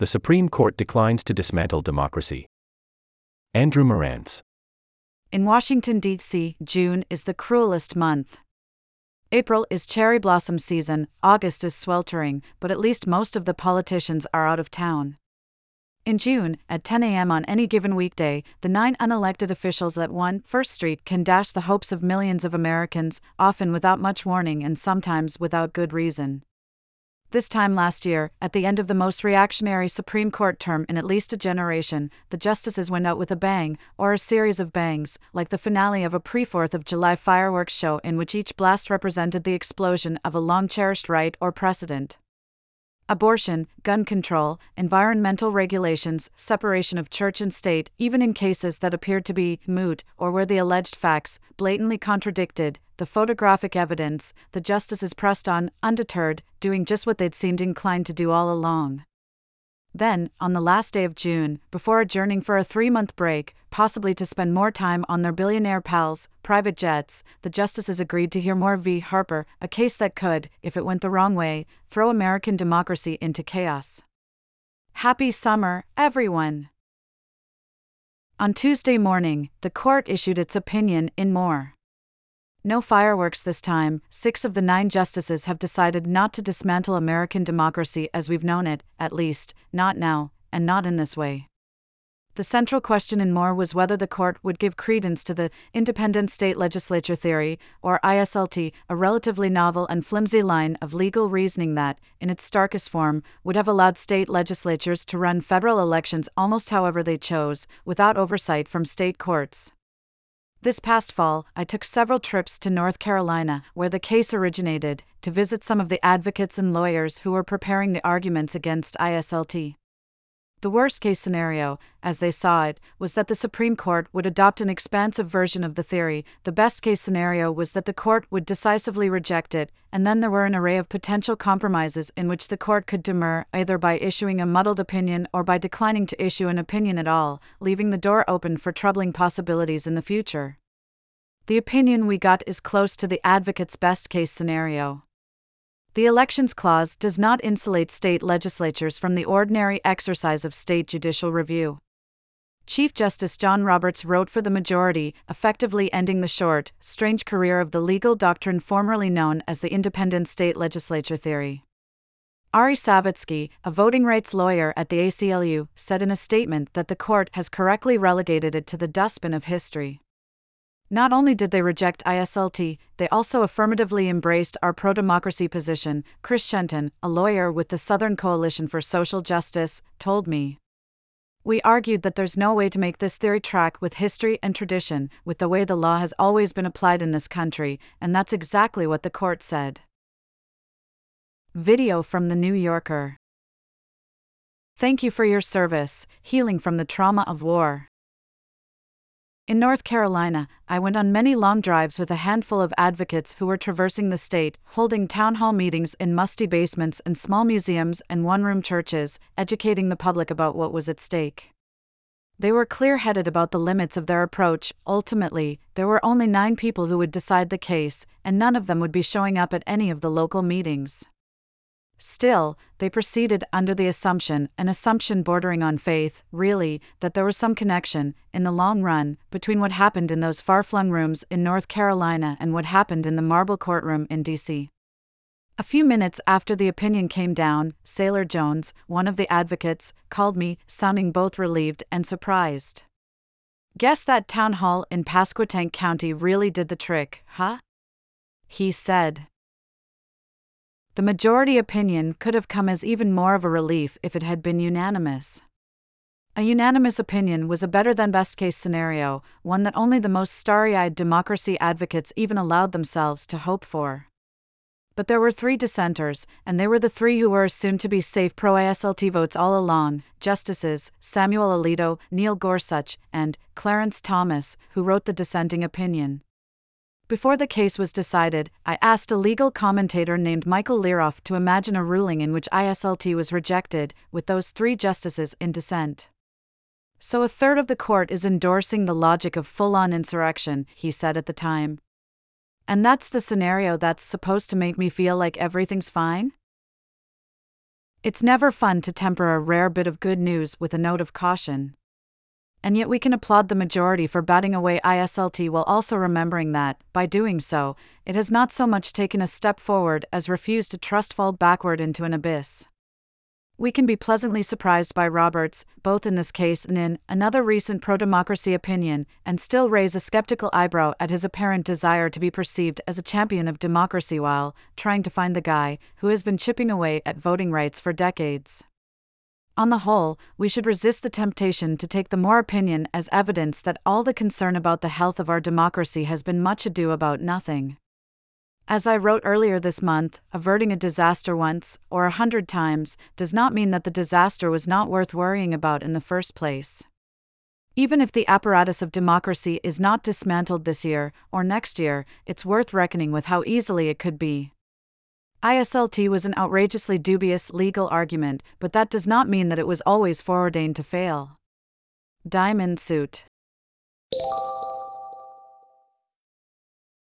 The Supreme Court declines to dismantle democracy. Andrew Marantz. In Washington, D.C., June is the cruelest month. April is cherry blossom season, August is sweltering, but at least most of the politicians are out of town. In June, at 10 a.m. on any given weekday, the nine unelected officials at 1 First Street can dash the hopes of millions of Americans, often without much warning and sometimes without good reason. This time last year, at the end of the most reactionary Supreme Court term in at least a generation, the justices went out with a bang, or a series of bangs, like the finale of a pre 4th of July fireworks show in which each blast represented the explosion of a long cherished right or precedent abortion, gun control, environmental regulations, separation of church and state, even in cases that appeared to be moot or where the alleged facts blatantly contradicted the photographic evidence, the justices pressed on, undeterred, doing just what they'd seemed inclined to do all along. Then, on the last day of June, before adjourning for a three month break, possibly to spend more time on their billionaire pals' private jets, the justices agreed to hear Moore v. Harper, a case that could, if it went the wrong way, throw American democracy into chaos. Happy summer, everyone! On Tuesday morning, the court issued its opinion in Moore. No fireworks this time. Six of the nine justices have decided not to dismantle American democracy as we've known it, at least, not now, and not in this way. The central question in Moore was whether the court would give credence to the independent state legislature theory, or ISLT, a relatively novel and flimsy line of legal reasoning that, in its starkest form, would have allowed state legislatures to run federal elections almost however they chose, without oversight from state courts. This past fall, I took several trips to North Carolina, where the case originated, to visit some of the advocates and lawyers who were preparing the arguments against ISLT. The worst case scenario, as they saw it, was that the Supreme Court would adopt an expansive version of the theory. The best case scenario was that the court would decisively reject it, and then there were an array of potential compromises in which the court could demur, either by issuing a muddled opinion or by declining to issue an opinion at all, leaving the door open for troubling possibilities in the future. The opinion we got is close to the advocate's best case scenario. The Elections Clause does not insulate state legislatures from the ordinary exercise of state judicial review. Chief Justice John Roberts wrote for the majority, effectively ending the short, strange career of the legal doctrine formerly known as the independent state legislature theory. Ari Savitzky, a voting rights lawyer at the ACLU, said in a statement that the court has correctly relegated it to the dustbin of history. Not only did they reject ISLT, they also affirmatively embraced our pro democracy position, Chris Shenton, a lawyer with the Southern Coalition for Social Justice, told me. We argued that there's no way to make this theory track with history and tradition, with the way the law has always been applied in this country, and that's exactly what the court said. Video from The New Yorker Thank you for your service, healing from the trauma of war. In North Carolina, I went on many long drives with a handful of advocates who were traversing the state, holding town hall meetings in musty basements and small museums and one room churches, educating the public about what was at stake. They were clear headed about the limits of their approach. Ultimately, there were only nine people who would decide the case, and none of them would be showing up at any of the local meetings. Still, they proceeded under the assumption, an assumption bordering on faith, really, that there was some connection, in the long run, between what happened in those far flung rooms in North Carolina and what happened in the marble courtroom in D.C. A few minutes after the opinion came down, Sailor Jones, one of the advocates, called me, sounding both relieved and surprised. Guess that town hall in Pasquotank County really did the trick, huh? He said. The majority opinion could have come as even more of a relief if it had been unanimous. A unanimous opinion was a better than best case scenario, one that only the most starry eyed democracy advocates even allowed themselves to hope for. But there were three dissenters, and they were the three who were assumed to be safe pro ISLT votes all along Justices Samuel Alito, Neil Gorsuch, and Clarence Thomas, who wrote the dissenting opinion. Before the case was decided, I asked a legal commentator named Michael Learoff to imagine a ruling in which ISLT was rejected, with those three justices in dissent. So a third of the court is endorsing the logic of full on insurrection, he said at the time. And that's the scenario that's supposed to make me feel like everything's fine? It's never fun to temper a rare bit of good news with a note of caution. And yet we can applaud the majority for batting away ISLT while also remembering that, by doing so, it has not so much taken a step forward as refused to trust fall backward into an abyss. We can be pleasantly surprised by Roberts, both in this case and in another recent pro democracy opinion, and still raise a skeptical eyebrow at his apparent desire to be perceived as a champion of democracy while trying to find the guy who has been chipping away at voting rights for decades. On the whole, we should resist the temptation to take the Moore opinion as evidence that all the concern about the health of our democracy has been much ado about nothing. As I wrote earlier this month, averting a disaster once, or a hundred times, does not mean that the disaster was not worth worrying about in the first place. Even if the apparatus of democracy is not dismantled this year or next year, it's worth reckoning with how easily it could be. ISLT was an outrageously dubious legal argument, but that does not mean that it was always foreordained to fail. Diamond Suit